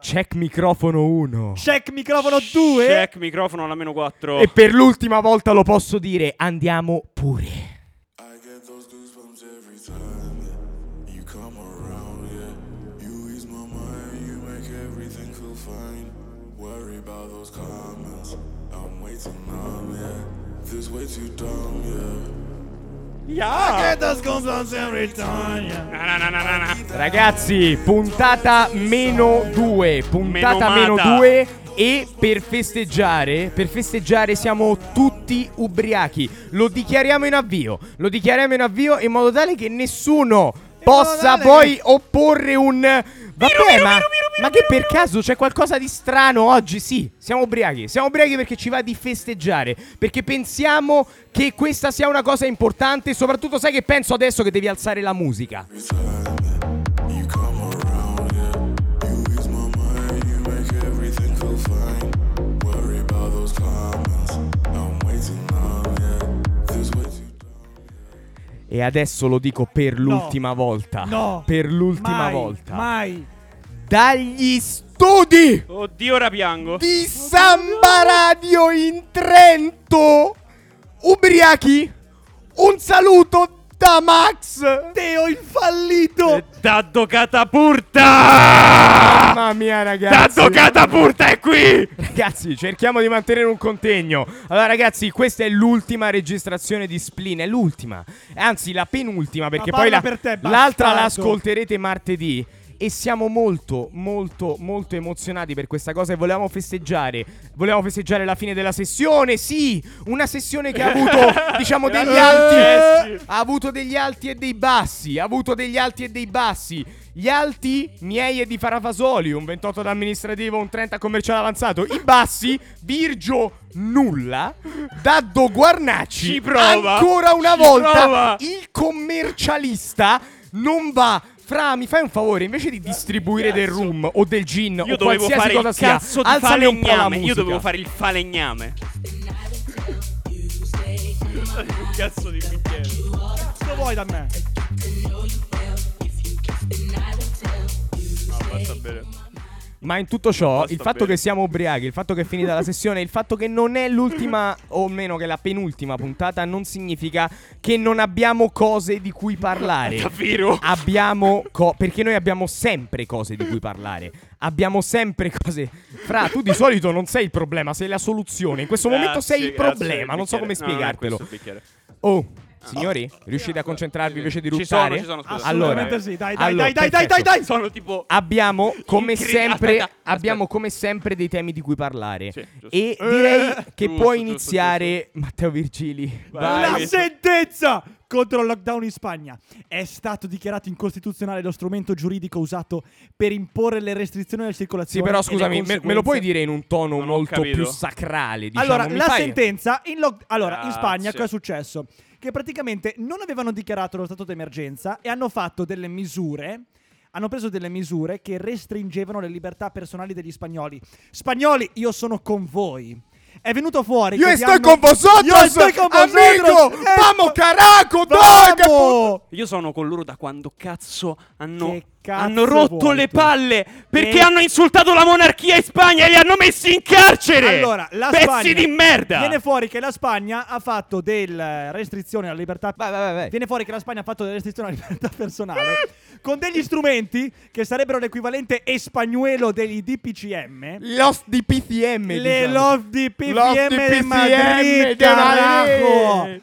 Check microfono 1. Check microfono 2. Check microfono alla meno 4. E per l'ultima volta lo posso dire, andiamo pure. I get those goosebumps every time yeah. you come around, yeah. You ease my mind, you make everything feel fine. Worry about those comments, I'm way too numb, yeah. This way too dumb, yeah. Yeah. those goosebumps every time. yeah. Na, na, na, na, na. Ragazzi, puntata meno 2. Puntata meno Menomata. 2. E per festeggiare, per festeggiare siamo tutti ubriachi. Lo dichiariamo in avvio. Lo dichiariamo in avvio in modo tale che nessuno possa poi opporre un. Vabbè, ma, ma che per caso c'è qualcosa di strano oggi? Sì, siamo ubriachi. Siamo ubriachi perché ci va di festeggiare. Perché pensiamo che questa sia una cosa importante. Soprattutto, sai che penso adesso che devi alzare la musica. E adesso lo dico per l'ultima volta. No. Per l'ultima Mai, volta. Mai. Dagli studi Oddio, ora piango. di Samba Radio in Trento. Ubriachi. Un saluto da Max. Teo il fallito. Eh, Daddo Catapurta! Mamma mia, ragazzi. Daddo Catapurta è qui! Ragazzi, cerchiamo di mantenere un contegno. Allora, ragazzi, questa è l'ultima registrazione di Spleen. È l'ultima. Anzi, la penultima, perché Ma poi la- per te, l'altra la ascolterete martedì. E siamo molto, molto, molto emozionati per questa cosa e volevamo festeggiare. Volevamo festeggiare la fine della sessione, sì! Una sessione che ha avuto, diciamo, degli alti. Ha avuto degli alti e dei bassi. Ha avuto degli alti e dei bassi. Gli alti, miei e di Farafasoli, un 28 da amministrativo, un 30 commerciale avanzato. I bassi, Virgio nulla. Daddo Guarnacci. Ci prova. Ancora una Ci volta. prova. Il commercialista non va. Fra, mi fai un favore, invece di distribuire del rum o del gin Io o dovevo qualsiasi fare cosa sia, cazzo di alzami un po' la. Io dovevo fare il falegname. Un cazzo di bicchiere. Cosa vuoi da me? No, basta bene. Ma in tutto ciò, il fatto bene. che siamo ubriachi, il fatto che è finita la sessione, il fatto che non è l'ultima, o meno che la penultima puntata, non significa che non abbiamo cose di cui parlare. Davvero? Abbiamo co- perché noi abbiamo sempre cose di cui parlare. Abbiamo sempre cose. Fra, tu di solito non sei il problema, sei la soluzione. In questo momento sei il Grazie, problema, grazie, non so come. No, spiegartelo. bicchiere. Oh, signori, riuscite a concentrarvi invece di Ci sono, ruttare? ci sono, scusa. Allora, Assolutamente sì. Dai, dai, allora, dai, dai, dai, perfetto. dai, dai. Sono tipo Abbiamo come Incredi- sempre aspetta, aspetta. abbiamo come sempre dei temi di cui parlare. Sì, giusto. e direi che Giusto, puoi giusto, iniziare Matteo Virgili. Vai. La Vai. sentenza contro il lockdown in Spagna è stato dichiarato incostituzionale lo strumento giuridico usato per imporre le restrizioni alla Sì, circolazione. però e le scusami, me, me lo puoi dire in un tono Non molto più sacrale, diciamo. allora, Mi la fai- sentenza in, lock- allora, in. Spagna cosa è successo? Che praticamente non avevano dichiarato lo stato d'emergenza e hanno fatto delle misure. Hanno preso delle misure che restringevano le libertà personali degli spagnoli. Spagnoli, io sono con voi. È venuto fuori. Io estoy hanno- con vosotros, Io estoy con vosotros. Vamos, carajo, dai, che Vamos! Io sono con loro da quando cazzo hanno, Che cazzo hanno rotto vuoi le palle perché Che- hanno insultato la monarchia in Spagna e li hanno messi in carcere. Allora, la Pezzi Spagna di merda. Viene fuori che la Spagna ha fatto delle restrizioni alla libertà. Vai, vai, vai. Viene fuori che la Spagna ha fatto delle restrizioni alla libertà personale con degli strumenti che sarebbero l'equivalente espagnuelo degli DPCM. Los di PCM. Le diciamo. DPCM Los DPCM Madrid, carajo! Madrid.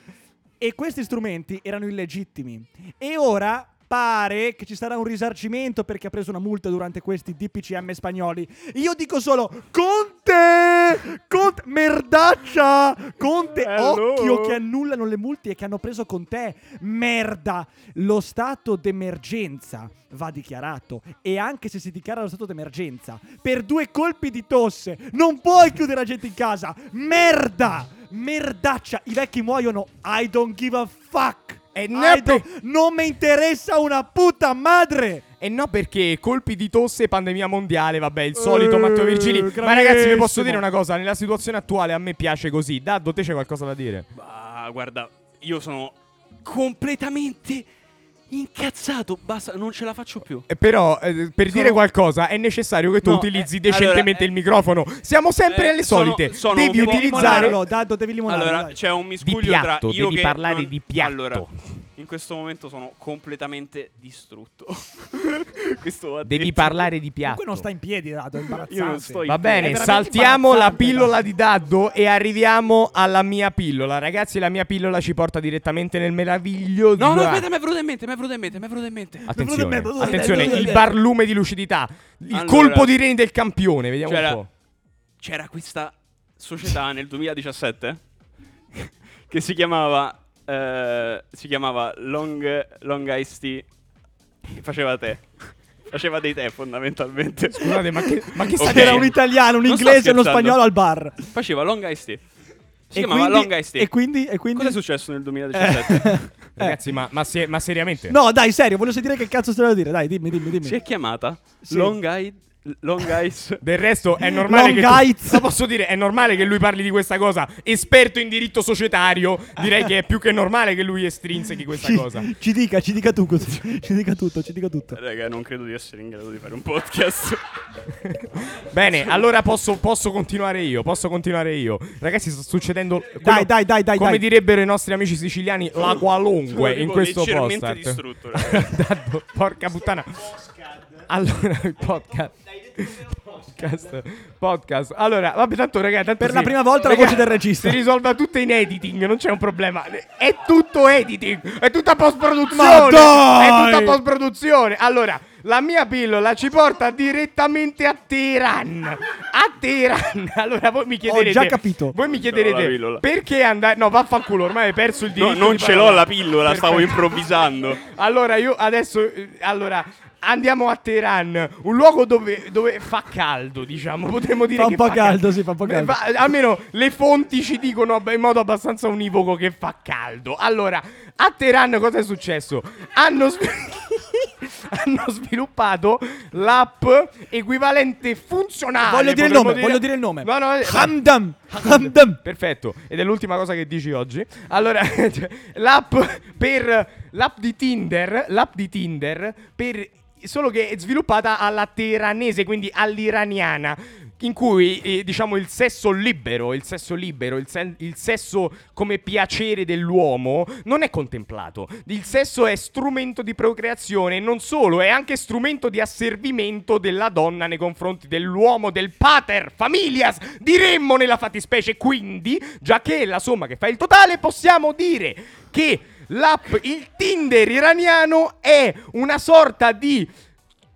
E questi strumenti erano illegittimi. E ora pare che ci sarà un risarcimento perché ha preso una multa durante questi DPCM spagnoli. Io dico solo Conte! Conte merdaccia! Conte, Hello. occhio che annullano le multe e che hanno preso con te. Merda! Lo stato d'emergenza va dichiarato e anche se si dichiara lo stato d'emergenza per due colpi di tosse non puoi chiudere la gente in casa. Merda! Merdaccia! I vecchi muoiono. I don't give a fuck! E I ne don't- non mi interessa una puta madre! E no perché colpi di tosse pandemia mondiale, vabbè, il solito Eh, Matteo Virgili. Ma ragazzi, vi posso dire una cosa, nella situazione attuale a me piace così. Daddo, te c'è qualcosa da dire? Ah, guarda, io sono completamente incazzato, basta, non ce la faccio più. Eh, Però, eh, per dire qualcosa, è necessario che tu No, utilizzi eh, decentemente allora, il microfono. Siamo sempre eh, alle sono- solite. sono Devi po' utilizzare. Limonarlo, Dado, devi limonarlo. Allora, dai. c'è un miscuglio piatto, tra io devi che parlare non- di piatto. Allora, in questo momento sono completamente distrutto. Devi Comunque parlare di piatto. non sta in piedi, Dado, è imbarazzante. Io non sto in Va bene, saltiamo la pillola di Daddo e arriviamo alla mia pillola. Ragazzi, la mia pillola ci porta direttamente nel meraviglioso. No, no, aspetta, mi è venuto in mente, mi è venuto in mente, mi è venuto in mente. Attenzione, attenzione, il barlume di lucidità. Il Allora. colpo di reni del campione, vediamo un po'. C'era questa società nel 2017 che si chiamava eh, si chiamava Long Long Ice Tea che faceva tè. Faceva dei tè fondamentalmente. Scusate, ma che, ma che Ok. sta C'era un italiano, un Non sto inglese e uno scherzando. spagnolo al bar. Faceva Long Ice Tea. Si E chiamava quindi- Long Ice Tea. E quindi, e quindi... Cosa è successo nel 2017? Ragazzi, ma, ma se- ma seriamente? No, dai, serio, voglio sentire che cazzo stai a dire. Dai, dimmi, dimmi, dimmi. si è chiamata Sì. Long Eye Long Ice Del resto è normale Long che tu- Heights. Lo posso dire, è normale che lui parli di questa cosa. Esperto in diritto societario, direi che è più che normale che lui estrinsechi questa Ci, cosa. ci dica, ci dica tu, così. ci dica tutto, ci dica tutto. Raga, non credo di essere in grado di fare un podcast. Bene, allora posso, posso continuare io. Posso continuare io. Ragazzi, sta succedendo. quello- Dai, dai, dai, dai, Come dai. direbbero i nostri amici siciliani, la qualunque in questo podcast. distrutto, porca puttana. Allora, il podcast. Podcast. Podcast. Allora, vabbè, tanto, ragazzi. tanto Per si- la prima volta la Raga, voce del regista. Si risolva tutto in editing, non c'è un problema. È tutto editing. È tutta post produzione. È tutta post produzione. Allora, la mia pillola ci porta direttamente a Teheran. A Teheran. Allora, voi mi chiederete. già capito. Voi mi chiederete perché andare. No, vaffanculo, ormai hai perso il No, diritto. non di ce parola. l'ho la pillola, stavo Perfetto. improvvisando. Allora, io adesso. Allora. Andiamo a Teheran, un luogo dove, dove fa caldo, diciamo, potremmo dire Fa un che po' fa caldo, sì, fa un po' caldo. Fa- almeno le fonti ci dicono in modo abbastanza univoco che fa caldo. Allora, a Teheran cosa è successo? Hanno, svi- hanno sviluppato l'app equivalente funzionale. Voglio dire il nome, voglio dire il nome. No, no, eh, Hamdam, Hamdam. Perfetto, ed è l'ultima cosa che dici oggi. Allora, l'app per l'app di Tinder, l'app di Tinder per solo che è sviluppata alla teheranese, quindi all'iraniana. In cui eh, diciamo il sesso libero, il sesso libero, il, sen- il sesso come piacere dell'uomo non è contemplato. Il sesso è strumento di procreazione, e non solo, è anche strumento di asservimento della donna nei confronti dell'uomo, del pater, familias, diremmo nella fattispecie. Quindi, già che è la somma che fa il totale, possiamo dire che l'app, il Tinder iraniano è una sorta di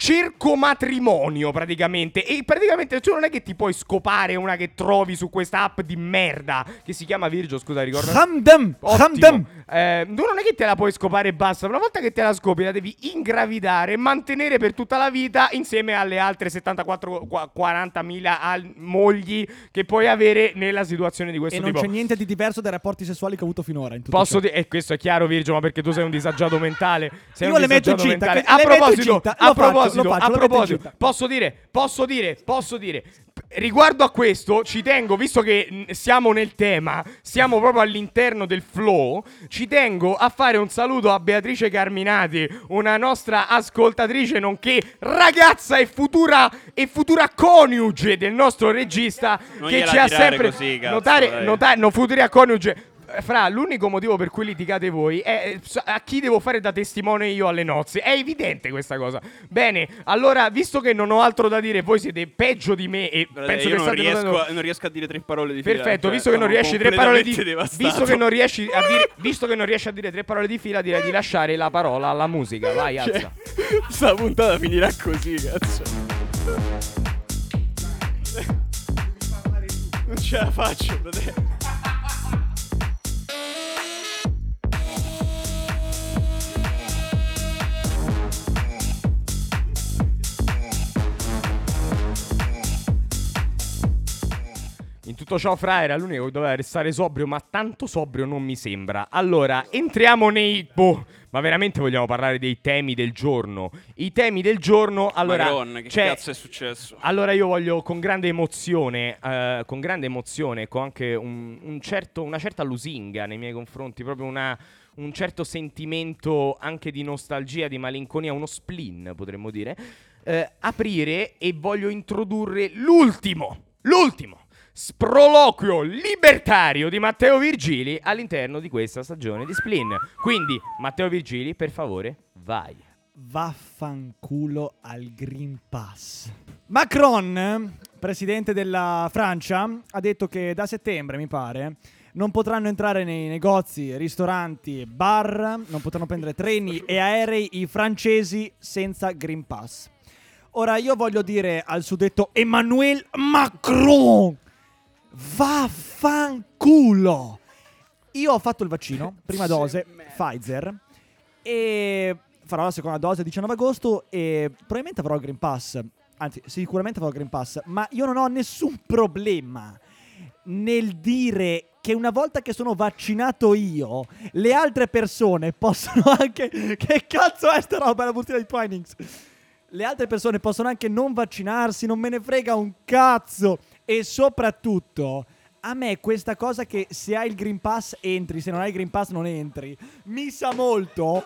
circomatrimonio praticamente e praticamente tu non è che ti puoi scopare una che trovi su questa app di merda che si chiama Virgio scusa ricordo Hamdam, Ottimo. Hamdam. Eh, tu non è che te la puoi scopare e basta. Una volta che te la scopi, la devi ingravidare e mantenere per tutta la vita insieme alle altre 74 qua- 40.000 al- mogli che puoi avere nella situazione di questo E non tipo. c'è niente di diverso dai rapporti sessuali che ho avuto finora. In tutto Posso dire, e questo è chiaro, Virgio, ma perché tu sei un disagiato mentale. Sei Io un le metto disagiato in gita, mentale. A proposito, a faccio, proposito, a proposito, posso dire, posso dire, posso dire. Riguardo a questo, ci tengo, visto che mh, siamo nel tema, siamo proprio all'interno del flow, ci tengo a fare un saluto a Beatrice Carminati, una nostra ascoltatrice, nonché ragazza e futura, e futura coniuge del nostro regista, Non che ci ha sempre così, cazzo, notare, notare, no, futura coniuge. Fra, l'unico motivo per cui litigate voi è eh, a chi devo fare da testimone io alle nozze. È evidente questa cosa. Bene, allora, visto che non ho altro da dire, voi siete peggio di me e Guardate, penso che non riesco, notando- a, non riesco a dire tre parole di fila. Perfetto, cioè, visto che non sono riesci tre parole di visto che non riesci a dire visto che non riesci a dire tre parole di fila, direi di lasciare la parola alla musica. Vai, Cioè, alza. sta puntata finirà così, cazzo. Non ce la faccio, fratello. Tutto ciò, Fra era l'unico che doveva restare sobrio, ma tanto sobrio non mi sembra. Allora, entriamo nei. Boh, ma veramente vogliamo parlare dei temi del giorno? I temi del giorno. Allora, Madonna, che c'è- cazzo è successo? Allora io voglio con grande emozione, eh, con grande emozione, con anche un, un certo, una certa lusinga nei miei confronti, proprio una, un certo sentimento anche di nostalgia, di malinconia, uno spleen potremmo dire, eh, aprire e voglio introdurre l'ultimo, l'ultimo sproloquio libertario di Matteo Virgili all'interno di questa stagione di Spleen. Quindi, Matteo Virgili, per favore, vai. Vaffanculo al Green Pass. Macron, presidente della Francia, ha detto che da settembre, mi pare, non potranno entrare nei negozi, ristoranti, bar, non potranno prendere treni e aerei i francesi senza Green Pass. Ora io voglio dire al suddetto Emmanuel Macron, vaffanculo. Io ho fatto il vaccino, prima dose, Pfizer, e farò la seconda dose il 19 agosto e probabilmente avrò il Green Pass. Anzi, sicuramente avrò il Green Pass, ma io non ho nessun problema nel dire che una volta che sono vaccinato io, le altre persone possono anche... Che cazzo è sta roba, la bustina di Twinings? Le altre persone possono anche non vaccinarsi, non me ne frega un cazzo. E soprattutto, a me questa cosa che se hai il Green Pass entri, se non hai il Green Pass non entri, mi sa molto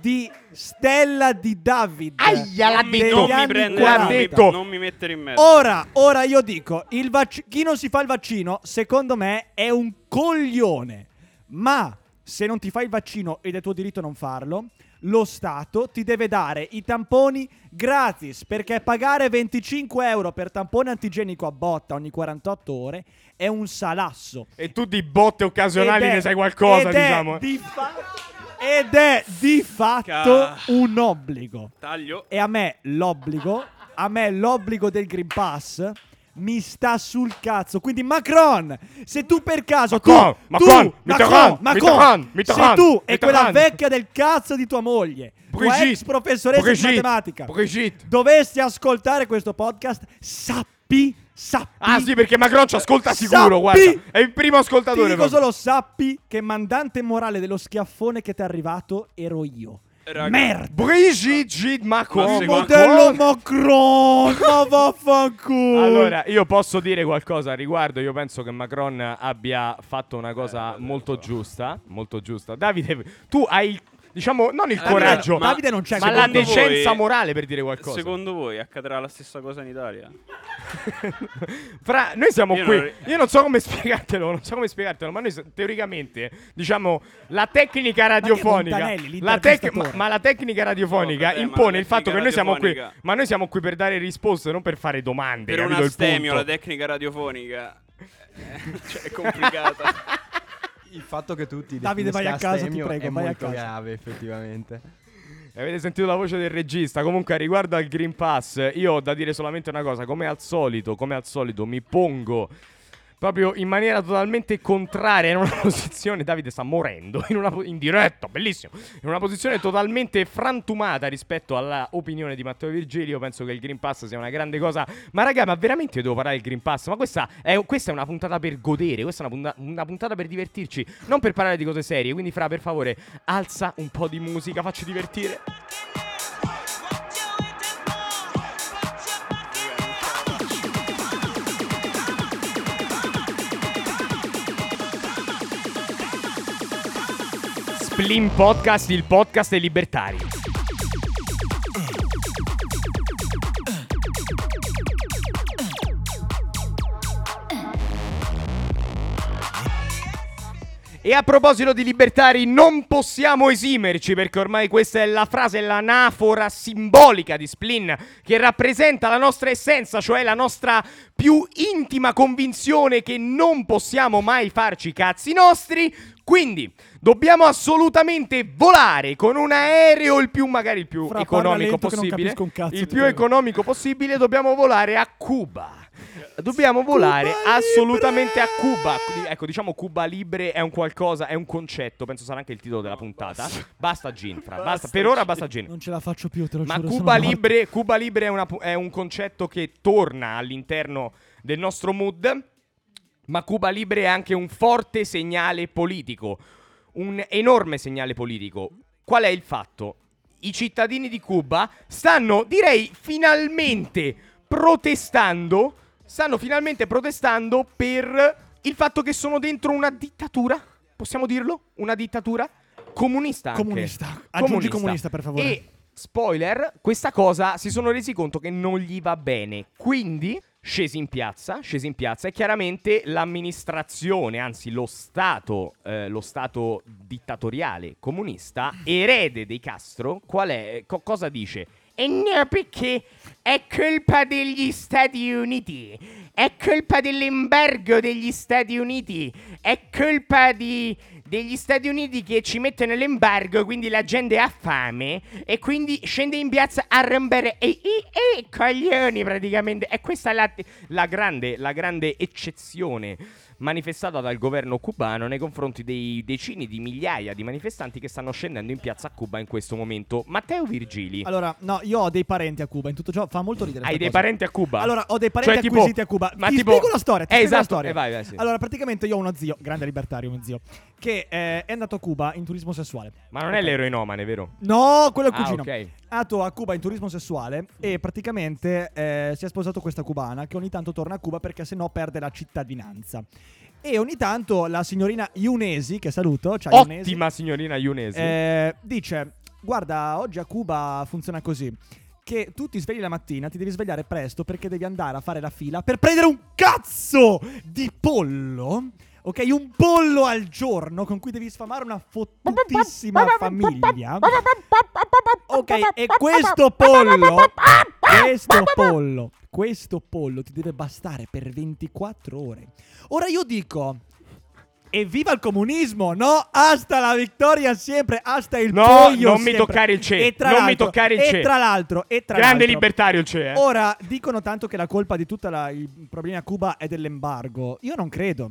di Stella di David. Aia, l'ha detto. non mi prendere, l'ha non, mi- detto. non mi mettere in mezzo. Ora, ora io dico, il vac- chi non si fa il vaccino, secondo me, è un coglione. Ma se non ti fai il vaccino ed è tuo diritto non farlo, lo Stato ti deve dare i tamponi gratis, perché pagare 25 euro per tampone antigenico a botta ogni 48 ore è un salasso. E tu di botte occasionali Ed è- ne sai qualcosa, ed è diciamo. di fa- ed è di fatto Ca- un obbligo. Taglio. E a me l'obbligo, a me l'obbligo del Green Pass mi sta sul cazzo. Quindi Macron, se tu per caso Macron, tu, Macron, tu, Mitterrand, Macron, Mitterrand, se tu e quella vecchia del cazzo di tua moglie, tua Brigitte, ex professoressa Brigitte, di matematica, Brigitte. dovessi ascoltare questo podcast, sappi, sappi Ah sì, perché Macron ci ascolta Sappi- sicuro, guarda. È il primo Ti ascoltatore. dico proprio. solo sappi che mandante morale dello schiaffone che ti è arrivato ero io. Raga. Merda. Brigitte Gide Ma Macron. secondo- Modello Macron, ma vaffanculo. Allora, io posso dire qualcosa al riguardo. Io penso che Macron abbia fatto una cosa molto giusta. Molto giusta. Davide, tu hai, il- diciamo, non il Davide- coraggio, ma- Davide non c'è ma la decenza voi- morale per dire qualcosa. Secondo voi accadrà la stessa cosa in Italia? Fra, noi siamo Io qui. non- Io non so come spiegartelo, non so come spiegartelo, ma noi teoricamente, diciamo, la tecnica radiofonica. Montanelli, La tec- ma, ma la tecnica radiofonica No, vabbè, ma impone il fatto che noi siamo qui. Ma noi siamo qui per dare risposte, non per fare domande. Per capito una il stemio, la tecnica radiofonica eh, cioè, è complicata. Il fatto che tutti Davide, vai a casa, ti astemio prego, è vai a molto casa. grave effettivamente. Avete sentito la voce del regista? Comunque, riguardo al Green Pass, io ho da dire solamente una cosa. Come al solito, come al solito, mi pongo proprio in maniera totalmente contraria in una posizione. Davide sta morendo in, una in diretta, bellissimo. In una posizione totalmente frantumata rispetto alla opinione di Matteo Virgilio. Penso che il Green Pass sia una grande cosa. Ma raga, ma veramente devo parlare del Green Pass? Ma questa è, questa è una puntata per godere. Questa è una, punta- una puntata per divertirci, non per parlare di cose serie. Quindi, Fra, per favore, alza un po' di musica, facci divertire. Splin Podcast, il podcast dei libertari. E a proposito di libertari, non possiamo esimerci perché ormai questa è la frase, l'anafora simbolica di Splin che rappresenta la nostra essenza, cioè la nostra più intima convinzione che non possiamo mai farci cazzi nostri. Quindi dobbiamo assolutamente volare con un aereo il più, magari il più Fra, economico possibile. cazzo, il più economico possibile, dobbiamo volare a Cuba. Dobbiamo volare Cuba assolutamente a Libre! Cuba. Quindi, Ecco, diciamo Cuba Libre è un qualcosa, è un concetto, penso sarà anche il titolo della puntata. Basta Gin, fra, basta. Per ora basta Gin. Non ce la faccio più, te lo Ma giuro. Cuba sono morto. Libre, Cuba Libre è, una è un concetto che torna all'interno del nostro mood. Ma Cuba Libre è anche un forte segnale politico, un enorme segnale politico. Qual è il fatto? I cittadini di Cuba stanno, direi, finalmente protestando. Stanno finalmente protestando per il fatto che sono dentro una dittatura. Possiamo dirlo? Una dittatura? comunista. anche. Comunista. Aggiungi comunista, per favore. E spoiler, questa cosa si sono resi conto che non gli va bene. Quindi scesi in piazza, scesi in piazza e chiaramente l'amministrazione, anzi lo Stato, eh, lo Stato dittatoriale comunista, erede dei Castro, è? Co- cosa dice? E no, perché è colpa degli Stati Uniti, è colpa dell'embargo degli Stati Uniti, è colpa di, degli Stati Uniti che ci mettono l'embargo, quindi la gente ha fame e quindi scende in piazza a rompere e, e, e coglioni praticamente. E questa è la, la grande, la grande eccezione manifestata dal governo cubano nei confronti dei decine di migliaia di manifestanti che stanno scendendo in piazza a Cuba in questo momento. Matteo Virgili, Allora, no, io ho dei parenti a Cuba, in tutto ciò fa molto ridere. hai dei cosa. parenti a Cuba? Allora, ho dei parenti Cioè, tipo- acquisiti a Cuba. ma ti tipo- spiego la storia, ti Eh, spiego la esatto, storia. eh, vai, vai, sì. Allora, praticamente io ho uno zio, grande libertario, mio zio, che eh, è andato a Cuba in turismo sessuale. Ma non è l'eroinomane, vero? No, quello è il Ah, cugino. ok. È andato a Cuba in turismo sessuale e praticamente eh, si è sposato questa cubana che ogni tanto torna a Cuba perché sennò perde la cittadinanza. E ogni tanto la signorina Iunesi, che saluto, ciao Iunesi, Ottima signorina Iunesi. eh, dice: Guarda, oggi a Cuba funziona così. Che tu ti svegli la mattina, ti devi svegliare presto perché devi andare a fare la fila per prendere un cazzo di pollo. Ok, un pollo al giorno con cui devi sfamare una fottutissima famiglia. Ok, e questo pollo, questo pollo, questo pollo ti deve bastare per 24 ore. Ora io dico, evviva il comunismo, no? Hasta la vittoria sempre, hasta il No, pollo non mi toccare il CE, E non mi toccare il E CE. tra l'altro, e tra Grande l'altro- libertario il CE. eh. Ora dicono tanto che la colpa di tutti i problemi a Cuba è dell'embargo. Io non credo.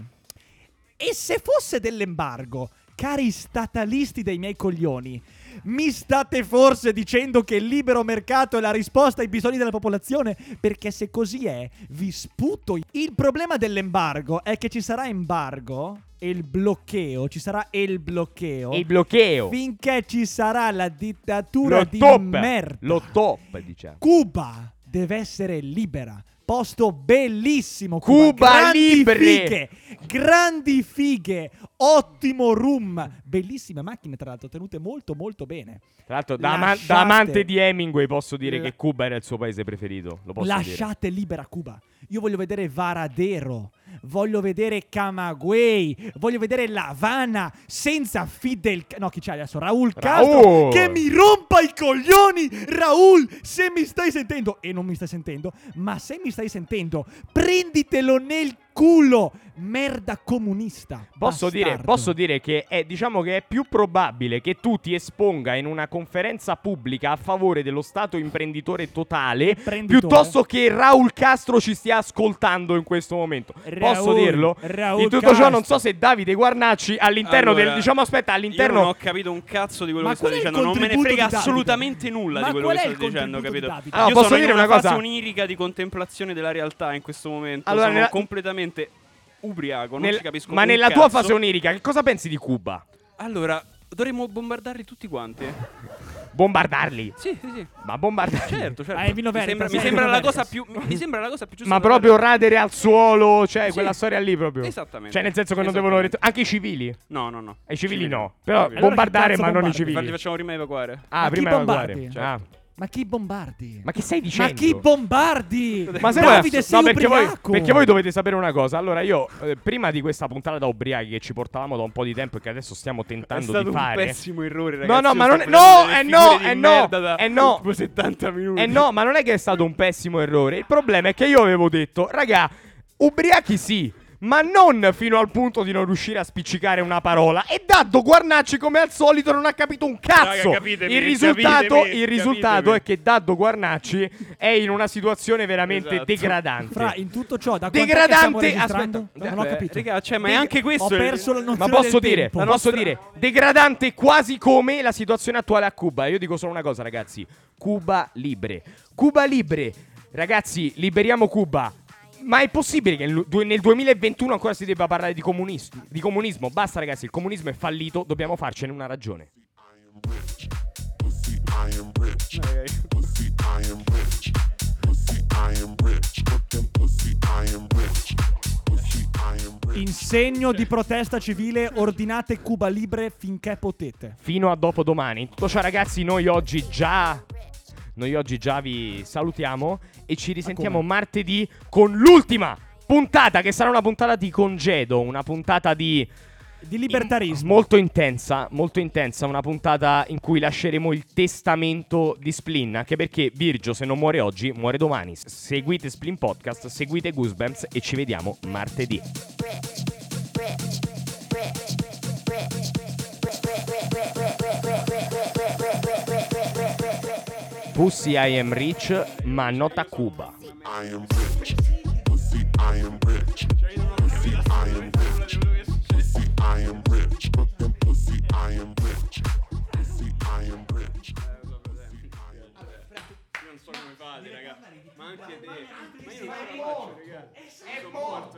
E se fosse dell'embargo, cari statalisti dei miei coglioni, mi state forse dicendo che il libero mercato è la risposta ai bisogni della popolazione? Perché se così è, vi sputo. Il problema dell'embargo è che ci sarà embargo e il bloccheo, ci sarà il bloccheo. Il bloccheo. Finché ci sarà la dittatura Lo di top. merda. Lo top, diciamo. Cuba deve essere libera. Posto bellissimo. Cuba, Cuba grandi libre. Fighe, grandi fighe. Ottimo room. Bellissime macchine, tra l'altro, tenute molto, molto bene. Tra l'altro, da, Lasciate- da amante di Hemingway posso dire La- che Cuba era il suo paese preferito. Posso dire. Lasciate libera Cuba. Io voglio vedere Varadero. Voglio vedere Camagüey. Voglio vedere La Habana senza Fidel. No, chi c'è adesso? Raul Castro. Raul. Che mi rompa i coglioni. Raul, se mi stai sentendo. E non mi stai sentendo. Ma se mi stai sentendo, prenditelo nel culo. Merda comunista. Posso dire, posso dire che è, diciamo che è più probabile che tu ti esponga in una conferenza pubblica a favore dello Stato imprenditore totale Imprenditore. piuttosto che Raul Castro ci stia ascoltando in questo momento. Posso Raul, dirlo? Raul in tutto ciò Castro. non so se Davide Guarnacci all'interno Allora, del diciamo aspetta, Io all'interno non ho capito un cazzo di quello Ma che il dicendo. Non me ne frega di assolutamente nulla Ma di quello che stai dicendo, di capito? Davide? Allora, Io posso sono dire in una una cosa? fase onirica di contemplazione della realtà in questo momento. Allora, sono nella- completamente ubriaco, non nel- ci capisco ma un nella tua cazzo. fase onirica che cosa pensi di Cuba? Allora, dovremmo bombardarli tutti quanti? Bombardarli? Sì, sì, sì. Ma bombardarli? Certo, certo. Ah, è vino mi Veritas, sembra, mi vino sembra la Veritas. cosa più mi sembra la cosa più giusta Ma da proprio fare. radere al suolo, cioè Sì. quella storia lì proprio. Esattamente. Cioè nel senso che non devono Esattamente. anche i civili. No, no, no. E i civili Civili no. Però Civili. bombardare Allora ma non i cazzo civili. Infatti facciamo prima evacuare. Ah, Ma chi prima evacuare. bombardi? Ah. Ma chi bombardi? Ma che stai dicendo? Ma chi bombardi? Ma se Davide, sei no, perché voi, perché voi dovete sapere una cosa. Allora, io eh, prima di questa puntata da ubriachi che ci portavamo da un po' di tempo e che adesso stiamo È tentando stato di un fare. pessimo errore, No, ragazzi. no, Io ma non è- no, eh, no, eh, no, da eh, no. tipo 70 minuti. Eh no, ma non è che è stato un pessimo errore. Il problema è che io avevo detto, raga, ubriachi sì. Ma non fino al punto di non riuscire a spiccicare una parola. E Daddo Guarnacci, come al solito, non ha capito un cazzo. Raga, capitemi, il risultato, capitemi, il risultato è che Daddo Guarnacci è in una situazione veramente Esatto. degradante. Fra, in tutto ciò, da Degradante- aspetta, non ho capito. raga, cioè, ma è anche questo Ho il- perso la Ma nozione posso del dire, tempo. ma posso dire, degradante quasi come la situazione attuale a Cuba. Io dico solo una cosa, ragazzi. Cuba libre. Cuba libre. Ragazzi, liberiamo Cuba. Ma è possibile che nel du- nel 2021 ancora si debba parlare di, di comunismo? Basta, ragazzi, il comunismo è fallito, dobbiamo farcene una ragione. In segno di protesta civile ordinate Cuba Libre finché potete. Fino a dopodomani. Tutto ciao ragazzi, noi oggi già noi oggi già vi salutiamo e ci risentiamo come? martedì con l'ultima puntata che sarà una puntata di congedo, una puntata di Di libertarismo. molto intensa, molto intensa, una puntata in cui lasceremo il testamento di Splin, anche perché Virgio se non muore oggi, muore domani. Seguite Splin Podcast, seguite Goosebumps e ci vediamo martedì. Pussy I am rich, ma not a Cuba. I am rich. Pussy, I am rich. Pussy, I am rich. Pussy, I am rich. Pussy, I am rich. Pussy, I am rich. Io non so come fate, raga. Ma anche te. Ma io non ce la faccio, raga. Sono morto.